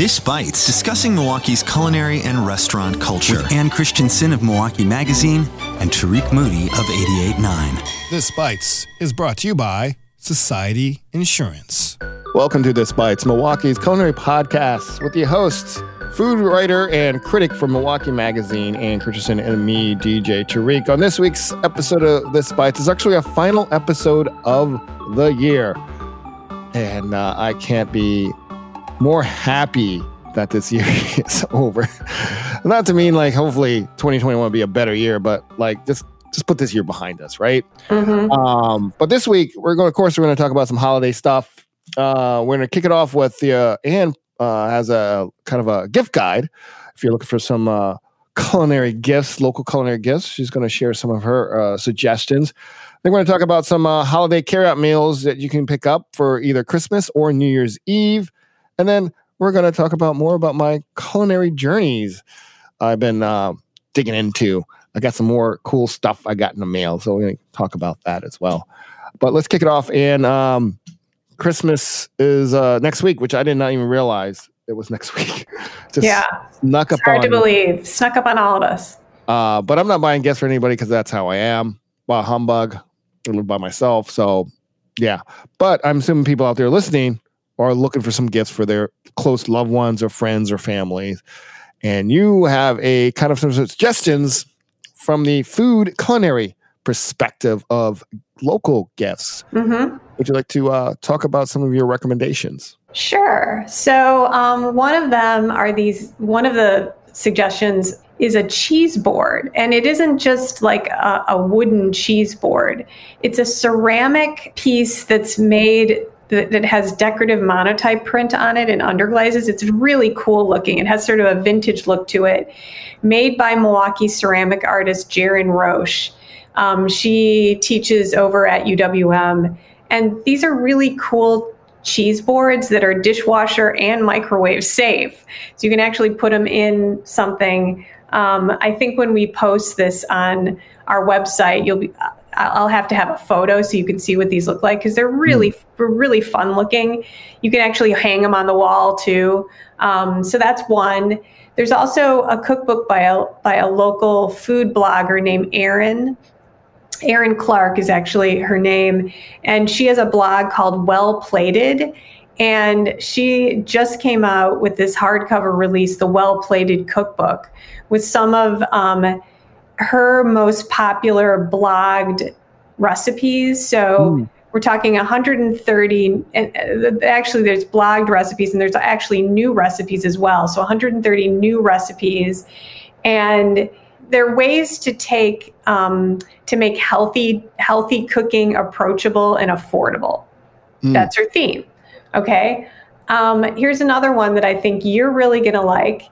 This Bites, discussing Milwaukee's culinary and restaurant culture. With Ann Christensen of Milwaukee Magazine and Tariq Moody of 88.9. This Bites is brought to you by Society Insurance. Welcome to This Bites, Milwaukee's culinary podcast with your hosts, food writer and critic for Milwaukee Magazine, Ann Christensen, and me, DJ Tariq. On this week's episode of This Bites is actually a final episode of the year. And uh, I can't be more happy that this year is over. Not to mean like hopefully 2021 will be a better year, but like just just put this year behind us, right? Mm-hmm. Um, but this week we're going, of course, we're going to talk about some holiday stuff. Uh, we're going to kick it off with the uh, Ann uh, has a kind of a gift guide. If you're looking for some uh, culinary gifts, local culinary gifts, she's going to share some of her uh, suggestions. We're going to talk about some uh, holiday carryout meals that you can pick up for either Christmas or New Year's Eve. And then we're going to talk about more about my culinary journeys I've been uh, digging into. I got some more cool stuff I got in the mail, so we're going to talk about that as well. But let's kick it off. And um, Christmas is uh, next week, which I did not even realize it was next week. Just yeah, snuck up. It's hard on, to believe. Snuck up on all of us. Uh, but I'm not buying gifts for anybody because that's how I am. By humbug, I live by myself. So yeah. But I'm assuming people out there listening are looking for some gifts for their close loved ones or friends or families. And you have a kind of some suggestions from the food culinary perspective of local gifts. Mm-hmm. Would you like to uh, talk about some of your recommendations? Sure. So um, one of them are these. One of the suggestions is a cheese board, and it isn't just like a, a wooden cheese board. It's a ceramic piece that's made that, that has decorative monotype print on it and underglazes. It's really cool looking. It has sort of a vintage look to it. Made by Milwaukee ceramic artist Jaren Roche. Um, she teaches over at UWM. And these are really cool cheese boards that are dishwasher and microwave safe. So you can actually put them in something. Um, I think when we post this on our website, you'll be I'll have to have a photo so you can see what these look like because they're really, mm. really fun looking. You can actually hang them on the wall too. Um, so that's one. There's also a cookbook by a by a local food blogger named Erin. Erin Clark is actually her name, and she has a blog called Well Plated. And she just came out with this hardcover release, the Well Plated Cookbook, with some of um, her most popular blogged recipes. So mm. we're talking 130, and uh, actually, there's blogged recipes and there's actually new recipes as well. So 130 new recipes. And there are ways to take um, to make healthy healthy cooking approachable and affordable. Mm. That's her theme. Okay. Um, here's another one that I think you're really going to like.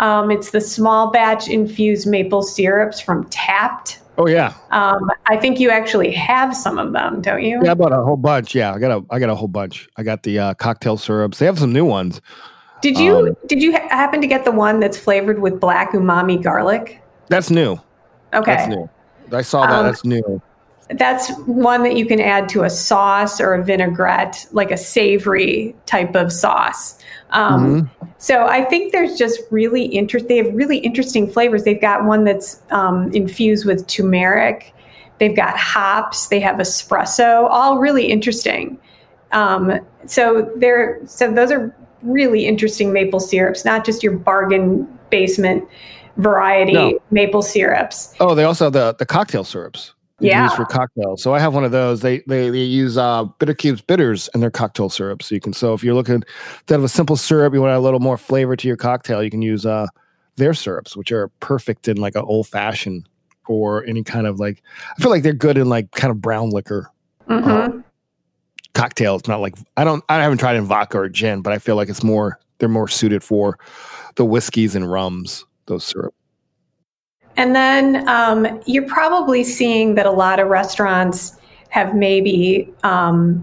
Um, it's the small batch infused maple syrups from Tapped. Oh yeah. Um, I think you actually have some of them, don't you? Yeah, I bought a whole bunch. Yeah, I got a I got a whole bunch. I got the uh, cocktail syrups. They have some new ones. Did you um, did you ha- happen to get the one that's flavored with black umami garlic? That's new. Okay. That's new. I saw that. Um, that's new that's one that you can add to a sauce or a vinaigrette, like a savory type of sauce. Um, mm-hmm. So I think there's just really interest. They have really interesting flavors. They've got one that's um, infused with turmeric. They've got hops. They have espresso. All really interesting. Um, so they're so those are really interesting maple syrups, not just your bargain basement variety no. maple syrups. Oh, they also have the the cocktail syrups yeah. use for cocktails. So I have one of those. They they, they use uh, Bittercube's bitters in their cocktail syrup. So you can so if you're looking to have a simple syrup, you want a little more flavor to your cocktail, you can use uh, their syrups, which are perfect in like an old fashioned or any kind of like. I feel like they're good in like kind of brown liquor. Mm-hmm. Um, cocktails, not like I don't I haven't tried in vodka or gin, but I feel like it's more they're more suited for the whiskeys and rums. Those syrup. And then um, you're probably seeing that a lot of restaurants have maybe um,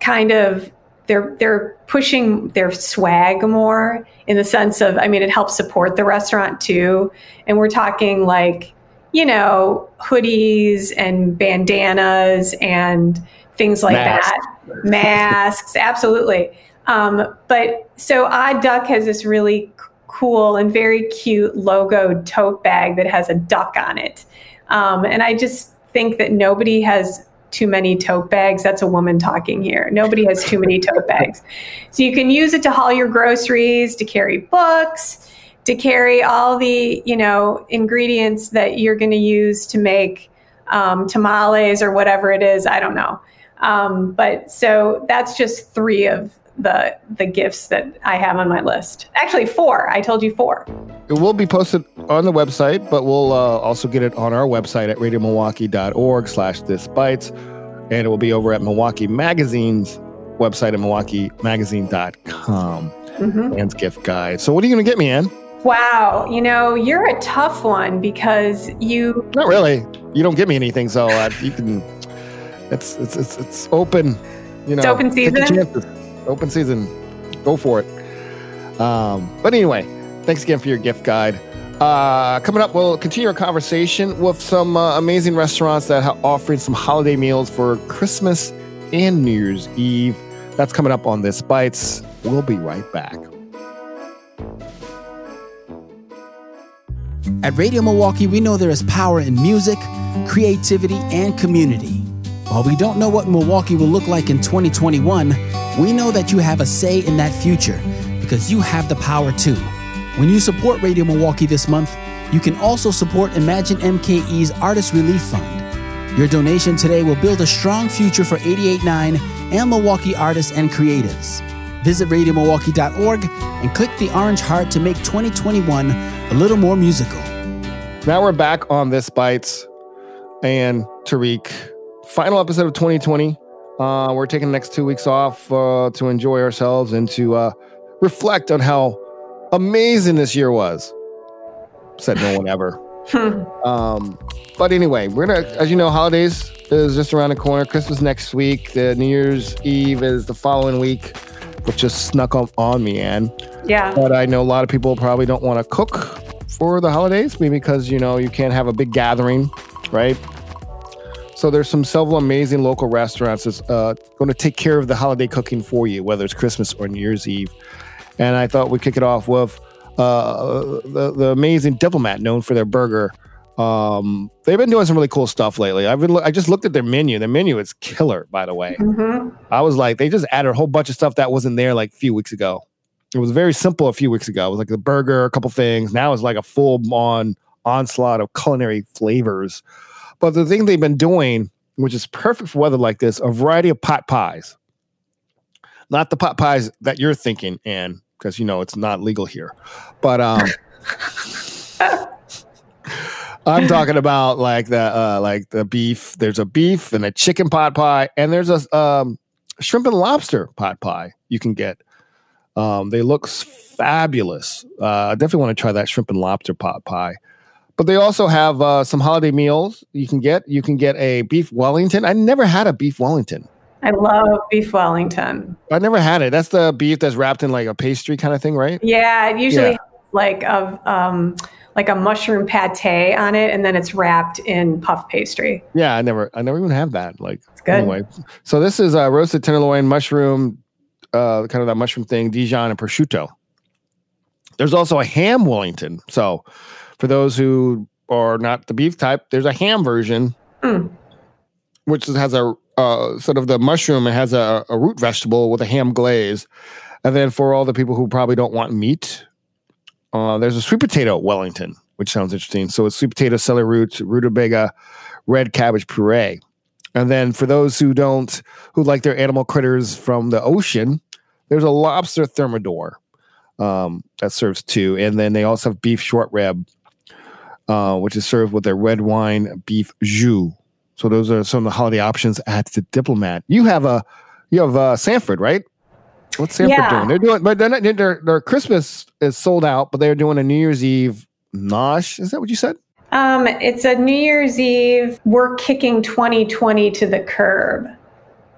kind of they're they're pushing their swag more in the sense of I mean it helps support the restaurant too. And we're talking like you know hoodies and bandanas and things like Masks. that, masks, absolutely. Um, but so Odd Duck has this really cool and very cute logoed tote bag that has a duck on it. Um, and I just think that nobody has too many tote bags. That's a woman talking here. Nobody has too many tote bags. So you can use it to haul your groceries, to carry books, to carry all the, you know, ingredients that you're going to use to make um, tamales or whatever it is. I don't know. Um, but so that's just three of the the gifts that I have on my list. Actually, four. I told you four. It will be posted on the website, but we'll uh, also get it on our website at radiomilwaukee.org slash this bites. And it will be over at Milwaukee Magazine's website at milwaukeemagazine.com. Mm-hmm. Ann's gift guide. So what are you going to get me, Ann? Wow, you know, you're a tough one because you Not really. You don't give me anything, so uh, you can. It's it's it's it's open. You know, It's open season? Open season. Go for it. Um, but anyway, thanks again for your gift guide. Uh, coming up, we'll continue our conversation with some uh, amazing restaurants that are offering some holiday meals for Christmas and New Year's Eve. That's coming up on this bites. We'll be right back. At Radio Milwaukee, we know there is power in music, creativity, and community. While we don't know what Milwaukee will look like in 2021, we know that you have a say in that future because you have the power too. When you support Radio Milwaukee this month, you can also support Imagine MKE's Artist Relief Fund. Your donation today will build a strong future for 889 and Milwaukee artists and creatives. Visit radiomilwaukee.org and click the orange heart to make 2021 a little more musical. Now we're back on this bites and Tariq. Final episode of 2020. Uh, we're taking the next two weeks off uh, to enjoy ourselves and to uh, reflect on how amazing this year was. Said no one ever. um, but anyway, we're gonna, as you know, holidays is just around the corner. Christmas next week. The New Year's Eve is the following week, which just snuck up on me, Ann. yeah. But I know a lot of people probably don't want to cook for the holidays, maybe because you know you can't have a big gathering, right? So there's some several amazing local restaurants that's uh, going to take care of the holiday cooking for you, whether it's Christmas or New Year's Eve. And I thought we'd kick it off with uh, the, the amazing Diplomat, known for their burger. Um, they've been doing some really cool stuff lately. I've been, I just looked at their menu. Their menu is killer, by the way. hmm I was like, they just added a whole bunch of stuff that wasn't there like a few weeks ago. It was very simple a few weeks ago. It was like the burger, a couple things. Now it's like a full on onslaught of culinary flavors. But the thing they've been doing, which is perfect for weather like this, a variety of pot pies. Not the pot pies that you're thinking, Ann, because you know it's not legal here. But um I'm talking about like the uh like the beef. There's a beef and a chicken pot pie, and there's a um shrimp and lobster pot pie you can get. Um, they look fabulous. Uh, I definitely want to try that shrimp and lobster pot pie. But they also have uh, some holiday meals you can get. You can get a beef Wellington. I never had a beef Wellington. I love beef Wellington. I never had it. That's the beef that's wrapped in like a pastry kind of thing, right? Yeah, it usually Yeah. has like a um, like a mushroom pate on it, and then it's wrapped in puff pastry. Yeah, I never, I never even have that. Like, it's good. anyway. So this is uh, roasted tenderloin, mushroom, uh, kind of that mushroom thing, Dijon and prosciutto. There's also a ham Wellington. So for those who are not the beef type, there's a ham version, Mm. which has a uh, sort of the mushroom. It has a, a root vegetable with a ham glaze. And then for all the people who probably don't want meat, uh, there's a sweet potato Wellington, which sounds interesting. So it's sweet potato, celery roots, rutabaga, red cabbage puree. And then for those who don't, who like their animal critters from the ocean, there's a lobster thermidor um, that serves two. And then they also have beef short rib, uh, which is served with their red wine beef jus. So those are some of the holiday options at the Diplomat. You have a, you have uh, Sanford, right? What's Sanford Yeah. doing? They're doing, but they're not, their their Christmas is sold out, but they're doing a New Year's Eve nosh. Is that what you said? Um, it's a New Year's Eve. We're kicking 2020 to the curb,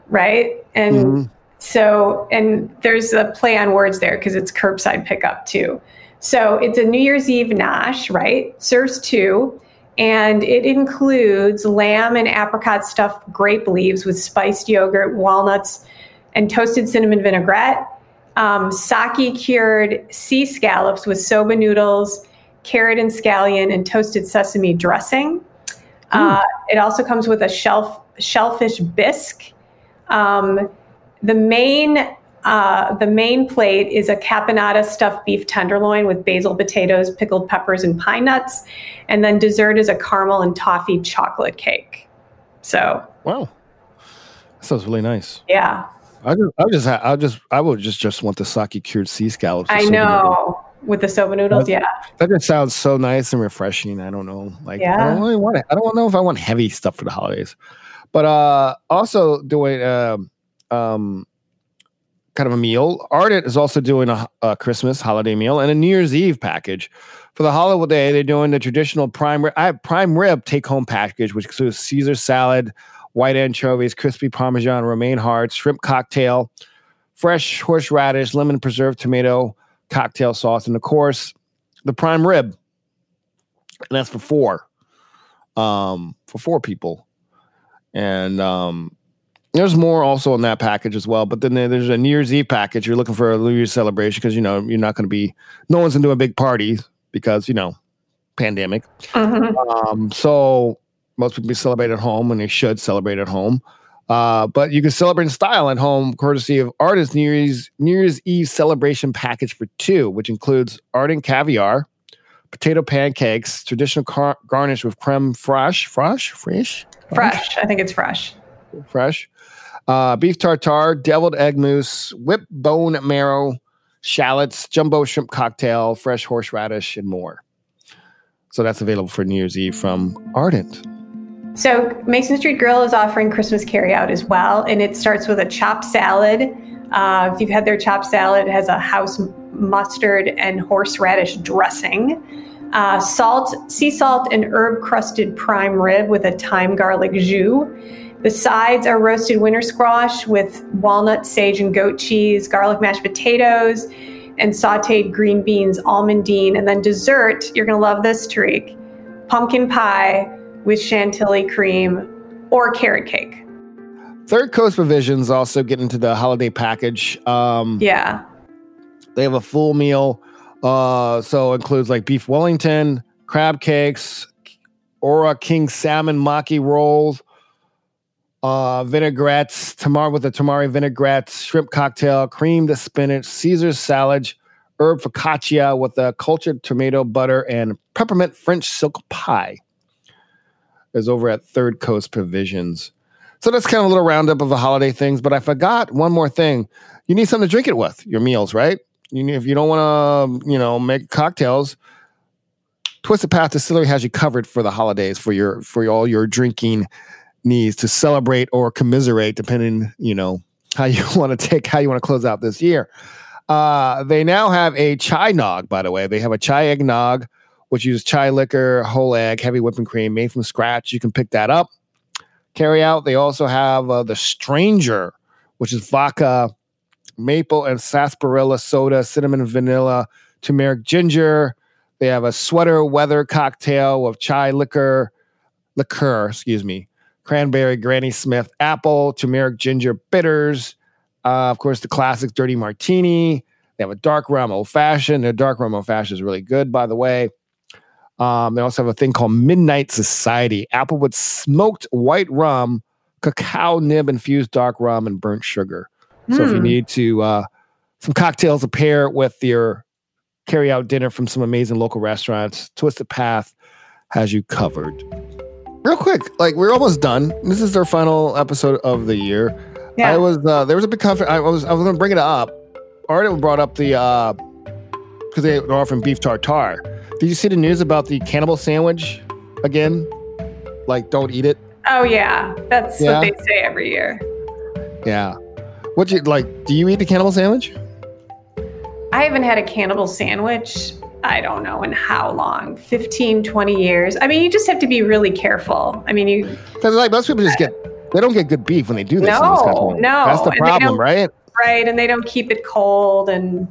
right? And Mhm. so, and there's a play on words there because it's curbside pickup too. So it's a New Year's Eve nosh, right? Serves two, and it includes lamb and apricot stuffed grape leaves with spiced yogurt, walnuts, and toasted cinnamon vinaigrette. um, sake cured sea scallops with soba noodles, carrot and scallion, and toasted sesame dressing. Uh, it also comes with a shelf shellfish bisque. Um, the main uh, the main plate is a caponata stuffed beef tenderloin with basil potatoes, pickled peppers, and pine nuts. And then dessert is a caramel and toffee chocolate cake. So, Wow. That sounds really nice. yeah, I just, I just, I just, I would just, just want the sake cured sea scallops. I know. With the soba noodles, yeah. That just sounds so nice and refreshing. I don't know. Like, I don't really want it. I don't know if I want heavy stuff for the holidays. But uh also doing um um kind of a meal. Ardent is also doing a, a Christmas holiday meal and a New Year's Eve package. For the holiday, they're doing the traditional prime rib, prime rib take home package, which includes Caesar salad, white anchovies, crispy Parmesan, romaine hearts, shrimp cocktail, fresh horseradish, lemon preserved tomato cocktail sauce, and of course, the prime rib. And that's for four. Um, for four people. And um there's more also in that package as well. But then there's a New Year's Eve package. You're looking for a New Year's celebration because you know you're not going to be. No one's going to do a big party because you know pandemic. Mhm. Um, so most people celebrate at home, and they should celebrate at home. Uh, but you can celebrate in style at home, courtesy of Ardent's New Year's New Year's Eve celebration package for two, which includes art and caviar, potato pancakes, traditional car- garnish with creme fraiche, fresh, fresh, Fresh. I think it's fresh. fresh, uh, beef tartare, deviled egg mousse, whipped bone marrow, shallots, jumbo shrimp cocktail, fresh horseradish, and more. So that's available for New Year's Eve from Ardent. So Mason Street Grill is offering Christmas carryout as well, and it starts with a chopped salad. Uh, if you've had their chopped salad, it has a house mustard and horseradish dressing, uh, salt, sea salt, and herb crusted prime rib with a thyme garlic jus. The sides are roasted winter squash with walnut, sage, and goat cheese, garlic mashed potatoes, and sauteed green beans, almondine. And then dessert, you're going to love this, Tariq pumpkin pie with chantilly cream or carrot cake. Third Coast Provisions also get into the holiday package. Um, Yeah. They have a full meal. Uh, so includes like beef Wellington, crab cakes, Ora King salmon maki rolls, uh, vinaigrettes, tamar with a tamari vinaigrette, shrimp cocktail, creamed spinach, Caesar salad, herb focaccia with a cultured tomato butter, and peppermint French silk pie. Is over at Third Coast Provisions. So that's kind of a little roundup of the holiday things. But I forgot one more thing. You need something to drink it with your meals, right? You if you don't want to, you know, make cocktails, Twisted Path Distillery has you covered for the holidays for your for all your drinking needs to celebrate or commiserate, depending, you know, how you want to take how you want to close out this year. Uh, they now have a chai nog, by the way. They have a chai eggnog, which uses chai liquor, whole egg, heavy whipping cream, made from scratch. You can pick that up. Carry out. They also have uh, the Stranger, which is vodka, maple and sarsaparilla soda, cinnamon, vanilla, turmeric, ginger. They have a sweater weather cocktail with chai liquor, liqueur, excuse me, cranberry, Granny Smith, apple, turmeric, ginger, bitters. Uh, of course, the classic dirty martini. They have a dark rum old fashioned. Their dark rum old fashioned is really good, by the way. Um, they also have a thing called Midnight Society, Applewood smoked white rum, cacao nib infused dark rum, and burnt sugar. So if you Hmm. need to uh, some cocktails to pair with your carry out dinner from some amazing local restaurants, Twisted Path has you covered. Real quick, like we're almost done. This is our final episode of the year. Yeah. I was uh, there was a big conference. I was I was going to bring it up. Ardent brought up the uh because they were offering beef tartare. Did you see the news about the cannibal sandwich again? Like, don't eat it. oh, yeah. That's Yeah? what they say every year. Yeah. What you like? Do you eat the cannibal sandwich? I haven't had a cannibal sandwich, I don't know in how long 15, 20 years. I mean, you just have to be really careful. I mean, you, Because like most people just get they don't get good beef when they do this. in No, Wisconsin. no, That's the problem, right? right. And they don't keep it cold. And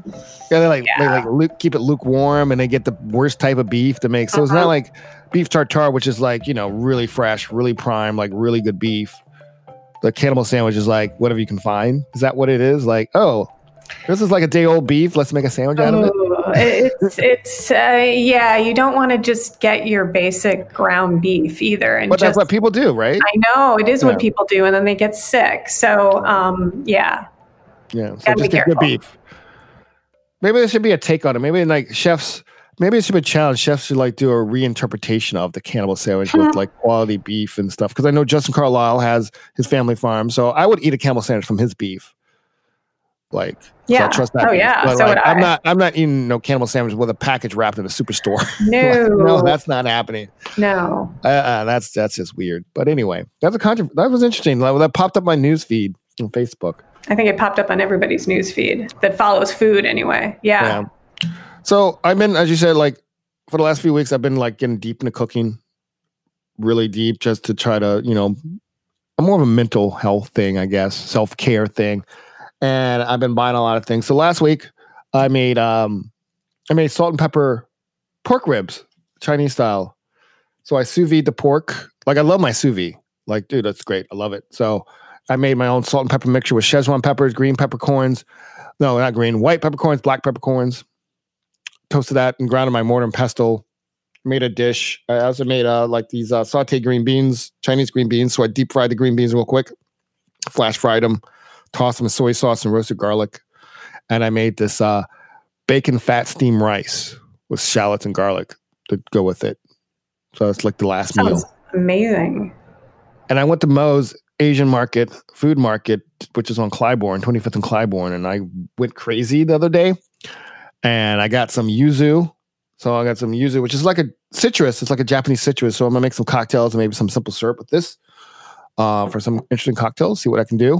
Yeah, they like they like keep it lukewarm, and they get the worst type of beef to make. So it's not Uh-huh. like beef tartare, which is like you know really fresh, really prime, like really good beef. The cannibal sandwich is like whatever you can find. Is that what it is? Like oh, This is like a day old beef. Let's make a sandwich out of it. Ooh, it's it's uh, yeah. You don't want to just get your basic ground beef either, and But just that's what people do, right? I know it is Yeah. what people do, and then they get sick. So um, yeah, Yeah, so Gotta just get good beef. Maybe there should be a take on it. Maybe like chefs, maybe it should be a challenge. Chefs should like do a reinterpretation of the cannibal sandwich with like quality beef and stuff. Because I know Justin Carlisle has his family farm, so I would eat a cannibal sandwich from his beef. Like, so I Yeah. trust that. Oh, beef. yeah, But, so like, would I'm not. I'm not eating no cannibal sandwich with a package wrapped in a superstore. no, no, that's not happening. no. Uh, uh, that's that's just weird. But anyway, that's a contra- That was interesting. Like, That popped up my news feed on Facebook. I think it popped up on everybody's news feed that follows food anyway. Yeah. Yeah. So I've been, as you said, like for the last few weeks, I've been like getting deep into cooking, really deep, just to try to, you know, I'm more of a mental health thing, I guess, self care thing, and I've been buying a lot of things. So last week, I made um, I made salt and pepper pork ribs, Chinese style. So I sous vide the pork. Like I love my sous vide. Like, dude, that's great. I love it. So I made my own salt and pepper mixture with Szechuan peppers, green peppercorns. No, not green, white peppercorns, black peppercorns. Toasted that and ground in my mortar and pestle. Made a dish. I also made uh, like these uh, sauteed green beans, Chinese green beans. So I deep fried the green beans real quick, flash fried them, tossed them in soy sauce and roasted garlic. And I made this uh, bacon fat steamed rice with shallots and garlic to go with it. So it's like the last meal. Amazing. And I went to Moe's Asian market, food market, which is on Clybourn, 25th and Clybourn. And I went crazy the other day and I got some yuzu. So I got some yuzu, which is like a citrus. It's like a Japanese citrus. So I'm gonna make some cocktails and maybe some simple syrup with this uh, for some interesting cocktails. See what I can do.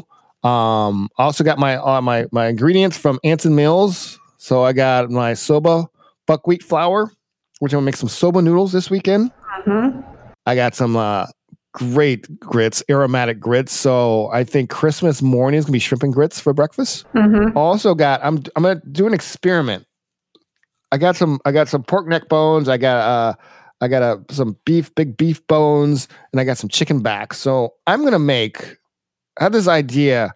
Um, I also got my uh, my my ingredients from Anson Mills. So I got my soba buckwheat flour, which I'm gonna make some soba noodles this weekend. hmm I got some uh, great grits, aromatic grits. So I think Christmas morning is gonna be shrimp and grits for breakfast. hmm Also got I'm I'm gonna do an experiment. I got some I got some pork neck bones. I got uh I got uh, some beef big beef bones and I got some chicken back. So I'm gonna make. I have this idea.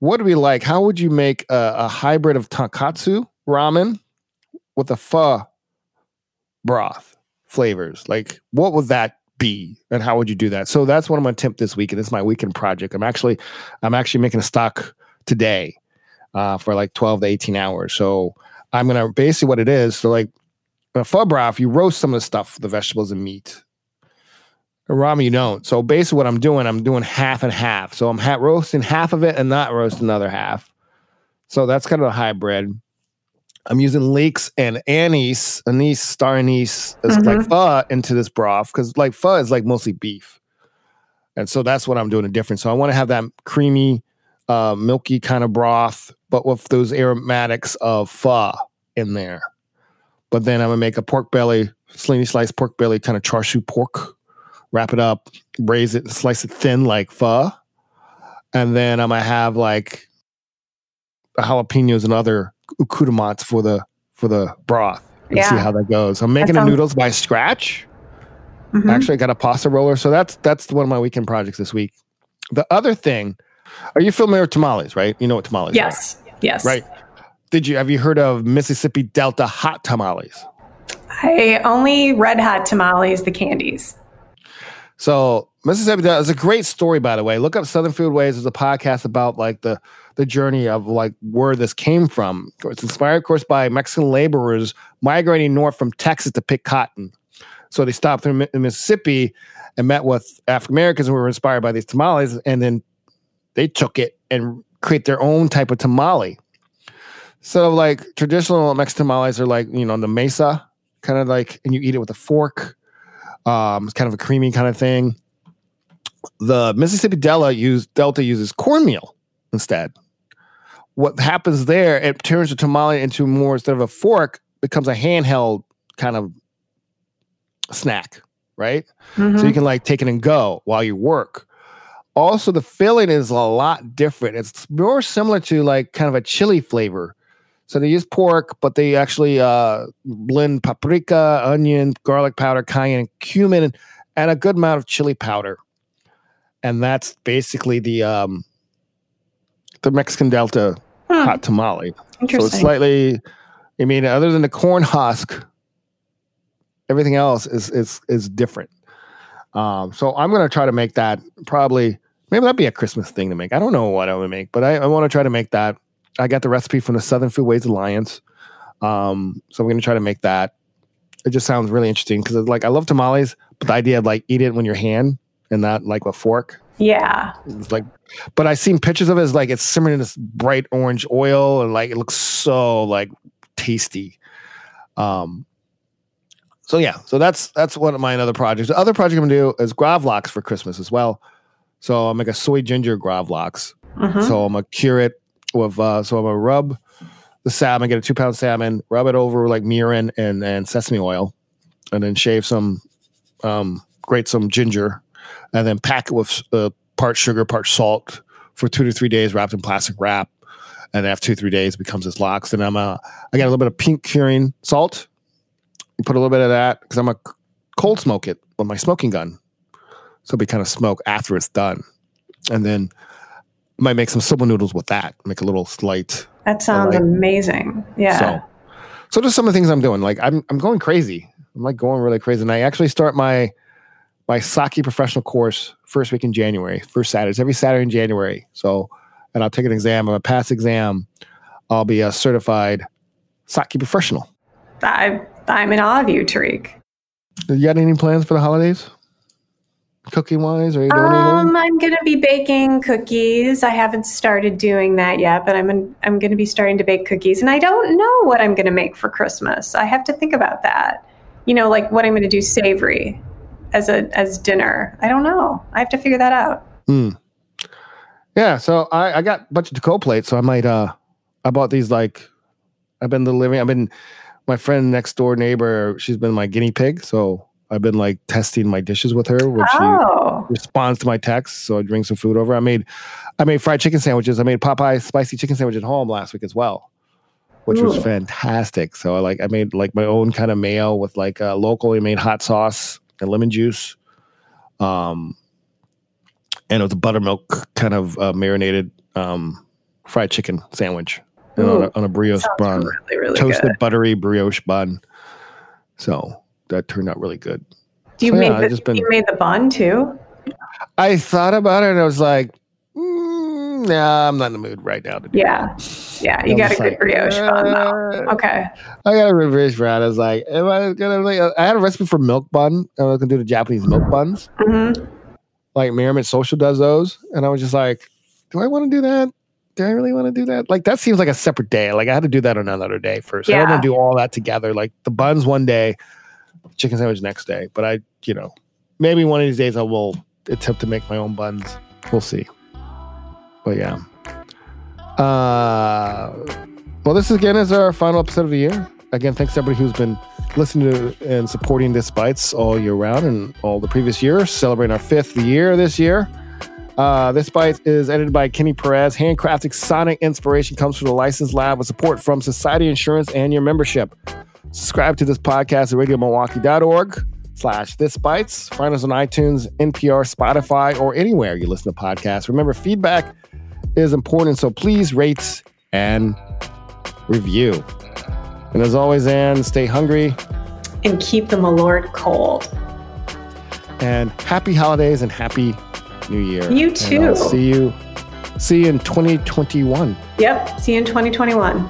What do we like? How would you make a, a hybrid of tonkotsu ramen with a pho broth flavors? Like, what would that be, and how would you do that? So that's what I'm gonna attempt this week, and it's my weekend project. I'm actually, I'm actually making a stock today uh, for like 12 to 18 hours. So I'm gonna basically what it is. So like a pho broth, you roast some of the stuff, the vegetables and meat. A ramen, you don't. So basically, what I'm doing, I'm doing half and half. So I'm ha- roasting half of it and not roasting another half. So that's kind of a hybrid. I'm using leeks and anise, anise, star anise, as like mm-hmm. pho into this broth because like pho is like mostly beef, and so that's what I'm doing a different. So I want to have that creamy, uh, milky kind of broth, but with those aromatics of pho in there. But then I'm gonna make a pork belly, slingy sliced pork belly, kind of char siu pork. Wrap it up, braise it, slice it thin like pho, and then I'm gonna have like jalapenos and other accoutrements for the for the broth and see how that goes. I'm making the noodles by scratch. Mhm. Actually, I got a pasta roller, so that's that's one of my weekend projects this week. The other thing, are you familiar with tamales? Right? You know what tamales Yes. Yes. are, right? Did you have you heard of Mississippi Delta hot tamales? I only red hot tamales, the candies. So Mississippi Delta is a great story, by the way. Look up Southern Foodways. There's a podcast about like the the journey of like where this came from. It's inspired, of course, by Mexican laborers migrating north from Texas to pick cotton. So they stopped through Mi- Mississippi and met with African Americans who were inspired by these tamales, and then they took it and create their own type of tamale. So like traditional Mexican tamales are like you know the masa kind of like, and you eat it with a fork. Um, it's kind of a creamy kind of thing. The Mississippi Delta use Delta uses cornmeal instead. What happens there? It turns the tamale into more instead of a fork, becomes a handheld kind of snack, right? So Mhm. you can like take it and go while you work. Also, the filling is a lot different. It's more similar to like kind of a chili flavor. So they use pork, but they actually uh, blend paprika, onion, garlic powder, cayenne, cumin, and a good amount of chili powder. And that's basically the um, the Mexican Delta hot tamale. So it's slightly. I mean, other than the corn husk, everything else is is is different. Um, so I'm gonna try to make that probably. Maybe that'd be a Christmas thing to make. I don't know what I would make, but I, I want to try to make that. I got the recipe from the Southern Foodways Alliance, um, so I'm gonna try to make that. It just sounds really interesting because like I love tamales, but the idea of like eat it when your hand and not like a fork. yeah. It's like, but I seen pictures of it. It's like it's simmering in this bright orange oil, and like it looks so like tasty. Um. So yeah, so that's that's one of my other projects. The other project I'm gonna do is gravlax for Christmas as well. So make a soy ginger gravlax. Mhm. So I'm gonna cure it with. Uh, so I'm gonna rub the salmon, get a two pound salmon, rub it over like mirin and and sesame oil, and then shave some, um, grate some ginger, and then pack it with uh, part sugar, part salt for two to three days, wrapped in plastic wrap. And after two three days, it becomes this lox. And I'm uh, I got a little bit of pink curing salt. You put a little bit of that because I'm a cold smoke it with my smoking gun, so it'll be kind of smoke after it's done, and then might make some simple noodles with that. Make a little slight That sounds amazing. Yeah. so, so just some of the things I'm doing. Like I'm, I'm going crazy. I'm like going really crazy. And I actually start my, my sake professional course first week in January, first Saturday. It's every Saturday in January. So, and I'll take an exam. If I pass exam, I'll be a certified sake professional. I, I'm in awe of you, Tariq. You got any plans for the holidays? Cooking wise, are you doing anything? Um, I'm gonna be baking cookies. I haven't started doing that yet, but I'm in, I'm gonna be starting to bake cookies, and I don't know what I'm gonna make for Christmas. I have to think about that. You know, like what I'm gonna do savory as a as dinner. I don't know. I have to figure that out. Yeah, so I, I got a bunch of to plates, so I might uh I bought these like I've been delivering I've been my friend next door neighbor, she's been my guinea pig, so I've been like testing my dishes with her, which she Oh, responds to my texts, so I bring some food over. I made I made fried chicken sandwiches. I made Popeye spicy chicken sandwich at home last week as well. Which was fantastic. So I like I made like my own kind of mayo with like uh, locally made hot sauce and lemon juice. Um and it was a buttermilk kind of uh, marinated um, fried chicken sandwich and on, a, on a brioche bun, really really toasted good. buttery brioche bun. So that turned out really good. Do you so, make I've the, just been- you made the bun too? I thought about it and I was like, mm, nah, I'm not in the mood right now to do Yeah, yeah. You I got a good like, brioche bun though. uh, Okay. I got a brioche bun. I was like, am I gonna? Like, I had a recipe for milk bun. I was gonna do the Japanese milk buns. hmm like Merriment Social does those, and I was just like, do I want to do that? Do I really want to do that? Like that seems like a separate day. Like I had to do that on another day first. I don't want to do all that together. Like the buns one day, chicken sandwich next day. But I, you know, maybe one of these days I will attempt to make my own buns. We'll see. But yeah. Uh, well, this again is our final episode of the year. Again, thanks to everybody who's been listening to and supporting this bites all year round and all the previous years. Celebrating our fifth year this year. Uh, this bite is edited by Kenny Perez. Handcrafted sonic inspiration comes from the License Lab with support from Society Insurance and your membership. Subscribe to this podcast at radiomilwaukee.org slash this bites. Find us on iTunes, NPR, Spotify, or anywhere you listen to podcasts. Remember, feedback is important, so please rate and review. And as always, Ann, stay hungry And keep the Malort cold. and happy holidays and happy new year. You too. see you see you in 2021. Yep. See you in 2021.